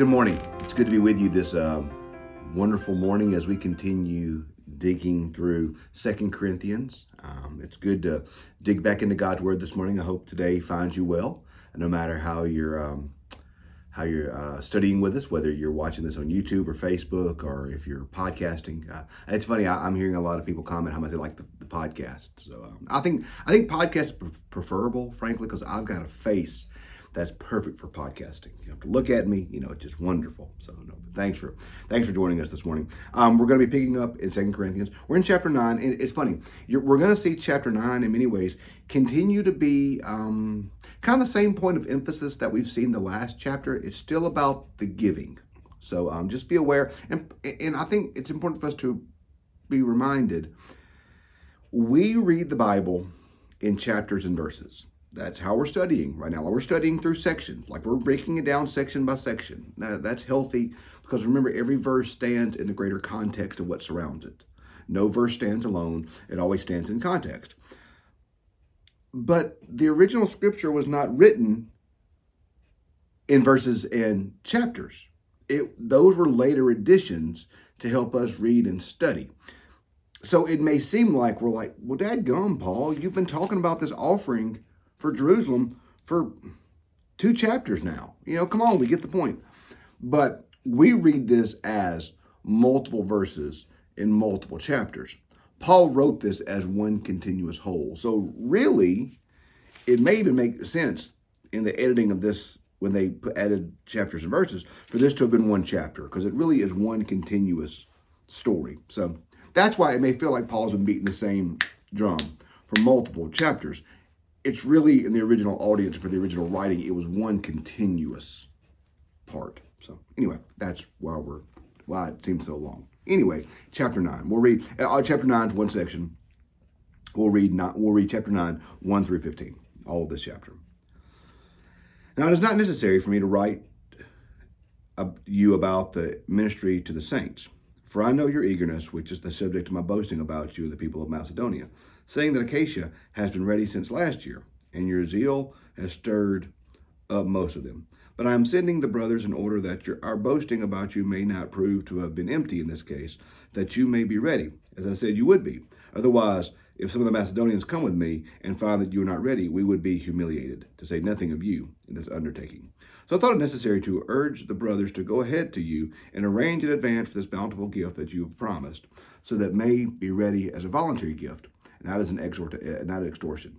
Good morning. It's good to be with you this uh, wonderful morning as we continue digging through Second Corinthians. Um, it's good to dig back into God's Word this morning. I hope today finds you well, no matter how you're um, how you're uh, studying with us, whether you're watching this on YouTube or Facebook or if you're podcasting. Uh, it's funny, I, am hearing a lot of people comment how much they like the, the podcast. So um, I think I think podcasts are preferable, frankly, because I've got a face that's perfect for podcasting. You have to look at me, you know, it's just wonderful. So no, but thanks for thanks for joining us this morning. Um, we're going to be picking up in Second Corinthians. We're in chapter nine, and it's funny. we're going to see chapter nine in many ways continue to be um, kind of the same point of emphasis that we've seen the last chapter. It's still about the giving. So um, just be aware, and and I think it's important for us to be reminded. We read the Bible in chapters and verses. That's how we're studying right now. We're studying through sections, like we're breaking it down section by section. Now, that's healthy because remember, every verse stands in the greater context of what surrounds it. No verse stands alone, it always stands in context. But the original scripture was not written in verses and chapters. It, those were later additions to help us read and study. So it may seem like we're like, well, Dad gum, Paul, you've been talking about this offering for Jerusalem for two chapters now. You know, come on, we get the point. But we read this as multiple verses in multiple chapters. Paul wrote this as one continuous whole. So, really, it may even make sense in the editing of this when they added chapters and verses for this to have been one chapter because it really is one continuous story. So, that's why it may feel like Paul's been beating the same drum for multiple chapters it's really in the original audience for the original writing, it was one continuous part. So anyway, that's why we're why it seems so long. Anyway, chapter nine. We'll read uh, chapter is one section. We'll read not we'll read chapter nine, one through fifteen, all of this chapter. Now it is not necessary for me to write you about the ministry to the saints, for I know your eagerness, which is the subject of my boasting about you, the people of Macedonia saying that Achaia has been ready since last year, and your zeal has stirred up most of them. But I am sending the brothers in order that your, our boasting about you may not prove to have been empty in this case, that you may be ready, as I said you would be. Otherwise, if some of the Macedonians come with me and find that you are not ready, we would be humiliated, to say nothing of you, in this undertaking. So I thought it necessary to urge the brothers to go ahead to you and arrange in advance for this bountiful gift that you have promised, so that may be ready as a voluntary gift not as an exhort, uh, not extortion.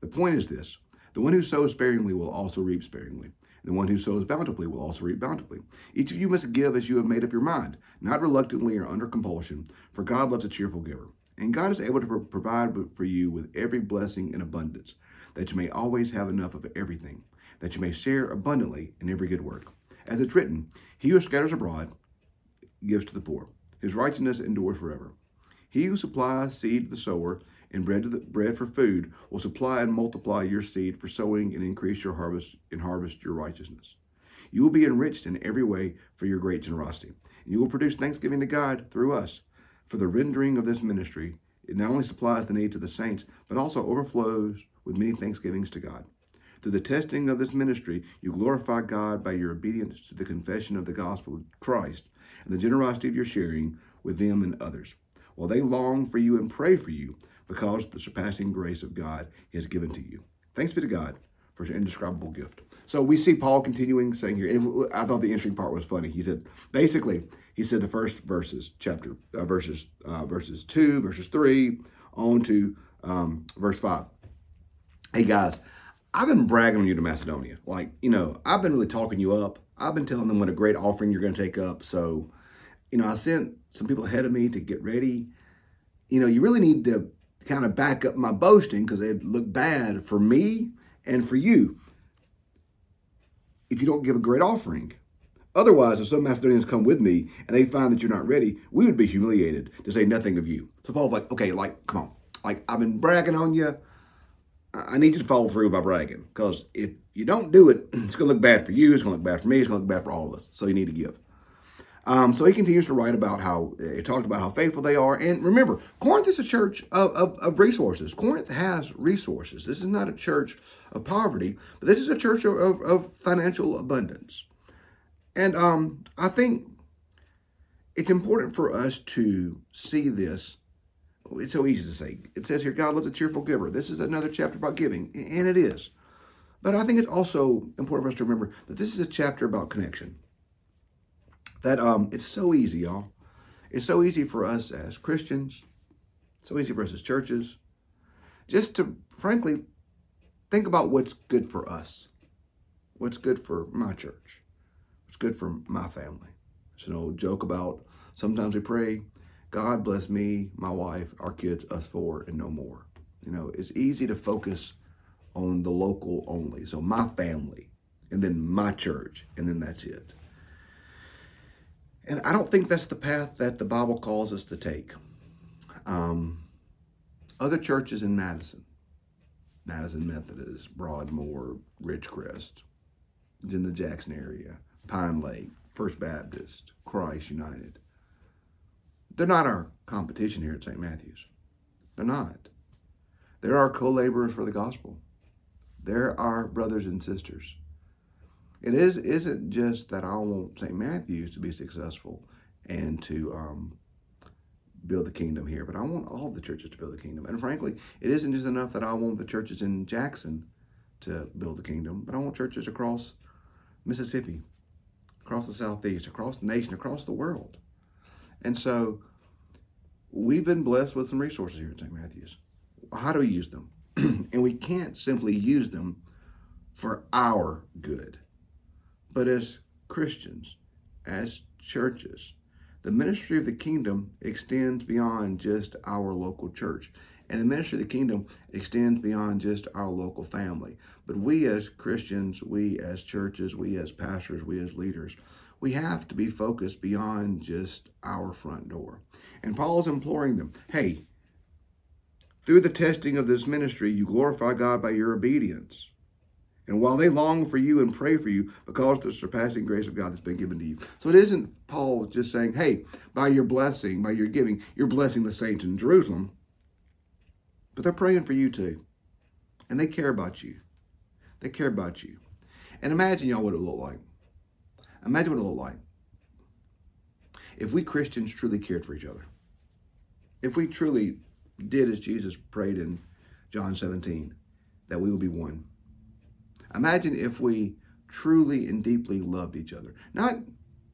The point is this the one who sows sparingly will also reap sparingly. And the one who sows bountifully will also reap bountifully. Each of you must give as you have made up your mind, not reluctantly or under compulsion, for God loves a cheerful giver. And God is able to provide for you with every blessing in abundance, that you may always have enough of everything, that you may share abundantly in every good work. As it's written, He who scatters abroad gives to the poor. His righteousness endures forever. He who supplies seed to the sower and bread the bread for food will supply and multiply your seed for sowing and increase your harvest and harvest your righteousness. You will be enriched in every way for your great generosity. And you will produce thanksgiving to God through us. For the rendering of this ministry, it not only supplies the needs of the saints, but also overflows with many thanksgivings to God. Through the testing of this ministry, you glorify God by your obedience to the confession of the gospel of Christ and the generosity of your sharing with them and others while they long for you and pray for you because the surpassing grace of God has given to you. Thanks be to God for his indescribable gift. So we see Paul continuing saying here, I thought the interesting part was funny. He said, basically, he said the first verses, chapter, uh, verses, uh, verses two, verses three, on to um, verse five. Hey guys, I've been bragging on you to Macedonia. Like, you know, I've been really talking you up. I've been telling them what a great offering you're going to take up. So you know, I sent some people ahead of me to get ready. You know, you really need to kind of back up my boasting because it looked bad for me and for you if you don't give a great offering. Otherwise, if some Macedonians come with me and they find that you're not ready, we would be humiliated to say nothing of you. So Paul's like, okay, like, come on. Like, I've been bragging on you. I need you to follow through by bragging because if you don't do it, it's going to look bad for you. It's going to look bad for me. It's going to look bad for all of us. So you need to give. Um, so he continues to write about how he talked about how faithful they are. And remember, Corinth is a church of, of, of, resources. Corinth has resources. This is not a church of poverty, but this is a church of, of, of financial abundance. And um, I think it's important for us to see this. It's so easy to say. It says here, God loves a cheerful giver. This is another chapter about giving, and it is. But I think it's also important for us to remember that this is a chapter about connection. That um, it's so easy, y'all. It's so easy for us as Christians, so easy for us as churches, just to frankly think about what's good for us, what's good for my church, what's good for my family. It's an old joke about sometimes we pray, God bless me, my wife, our kids, us four, and no more. You know, it's easy to focus on the local only. So my family, and then my church, and then that's it. And I don't think that's the path that the Bible calls us to take. Um, other churches in Madison, Madison Methodist, Broadmoor, Ridgecrest, it's in the Jackson area, Pine Lake, First Baptist, Christ United. They're not our competition here at St. Matthew's. They're not. They're our co laborers for the gospel. They're our brothers and sisters. It is isn't just that I want St. Matthew's to be successful and to um, build the kingdom here, but I want all the churches to build the kingdom. And frankly, it isn't just enough that I want the churches in Jackson to build the kingdom, but I want churches across Mississippi, across the southeast, across the nation, across the world. And so we've been blessed with some resources here at St. Matthew's. How do we use them? and we can't simply use them for our good but as Christians, as churches, the ministry of the kingdom extends beyond just our local church. And the ministry of the kingdom extends beyond just our local family. But we as Christians, we as churches, we as pastors, we as leaders, we have to be focused beyond just our front door. And Paul is imploring them hey, through the testing of this ministry, you glorify God by your obedience. And while they long for you and pray for you because of the surpassing grace of God that's been given to you. So it isn't Paul just saying, hey, by your blessing, by your giving, you're blessing the saints in Jerusalem. But they're praying for you too. And they care about you. They care about you. And imagine y'all what it would look like. Imagine what it would look like if we Christians truly cared for each other. If we truly did as Jesus prayed in John 17, that we will be one. Imagine if we truly and deeply loved each other. Not,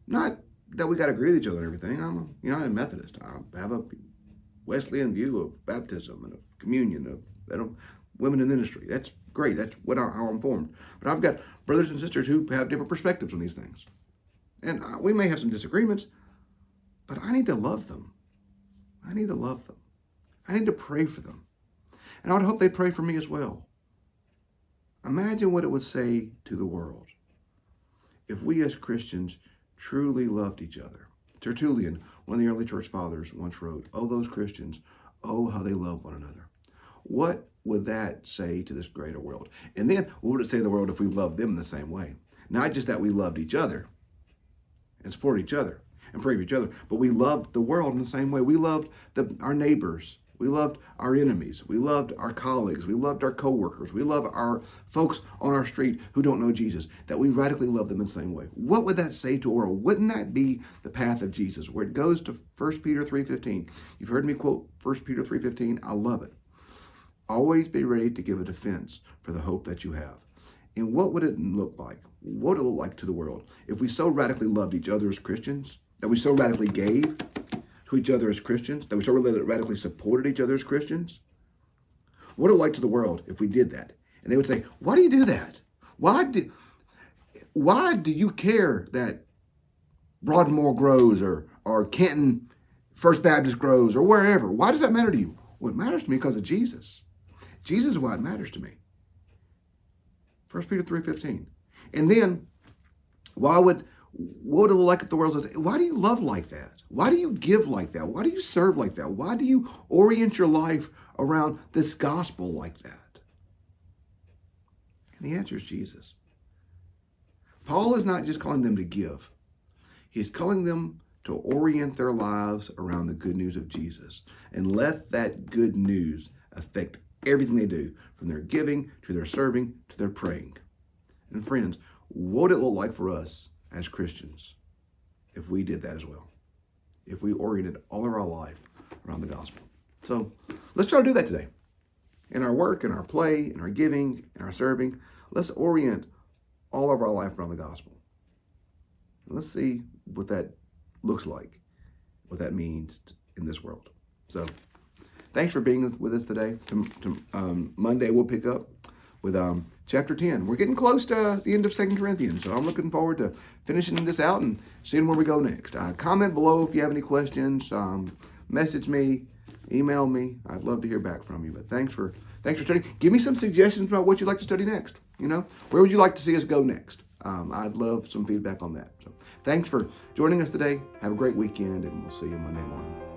not that we got to agree with each other and everything. I'm, a, you know, I'm a Methodist. I have a Wesleyan view of baptism and of communion, of women in ministry. That's great. That's what I, how I'm formed. But I've got brothers and sisters who have different perspectives on these things, and uh, we may have some disagreements. But I need to love them. I need to love them. I need to pray for them, and I would hope they pray for me as well. Imagine what it would say to the world if we as Christians truly loved each other. Tertullian, one of the early church fathers, once wrote, Oh, those Christians, oh, how they love one another. What would that say to this greater world? And then, what would it say to the world if we loved them the same way? Not just that we loved each other and supported each other and prayed for each other, but we loved the world in the same way. We loved the, our neighbors we loved our enemies. We loved our colleagues. We loved our coworkers. We love our folks on our street who don't know Jesus, that we radically love them in the same way. What would that say to world? Wouldn't that be the path of Jesus, where it goes to 1 Peter 3.15? You've heard me quote 1 Peter 3.15. I love it. Always be ready to give a defense for the hope that you have. And what would it look like? What would it look like to the world if we so radically loved each other as Christians, that we so radically gave, to each other as Christians, that we so radically supported each other as Christians? What it like to the world if we did that? And they would say, Why do you do that? Why do, why do you care that Broadmoor grows or, or Canton First Baptist grows or wherever? Why does that matter to you? Well, it matters to me because of Jesus. Jesus is why it matters to me. 1 Peter 3.15. And then, why would what would it look like if the world says, why do you love like that? Why do you give like that? Why do you serve like that? Why do you orient your life around this gospel like that? And the answer is Jesus. Paul is not just calling them to give, he's calling them to orient their lives around the good news of Jesus and let that good news affect everything they do, from their giving to their serving to their praying. And friends, what would it look like for us as Christians if we did that as well. If we oriented all of our life around the gospel. So let's try to do that today. In our work, in our play, in our giving, in our serving, let's orient all of our life around the gospel. Let's see what that looks like, what that means in this world. So, thanks for being with us today. To, to, um, Monday, we'll pick up with um, chapter 10. We're getting close to the end of Second Corinthians, so I'm looking forward to finishing this out and seeing where we go next. Uh, comment below if you have any questions. Um, message me, email me. I'd love to hear back from you. But thanks for thanks for studying. Give me some suggestions about what you'd like to study next. You know, where would you like to see us go next? Um, I'd love some feedback on that. So thanks for joining us today. Have a great weekend, and we'll see you Monday morning.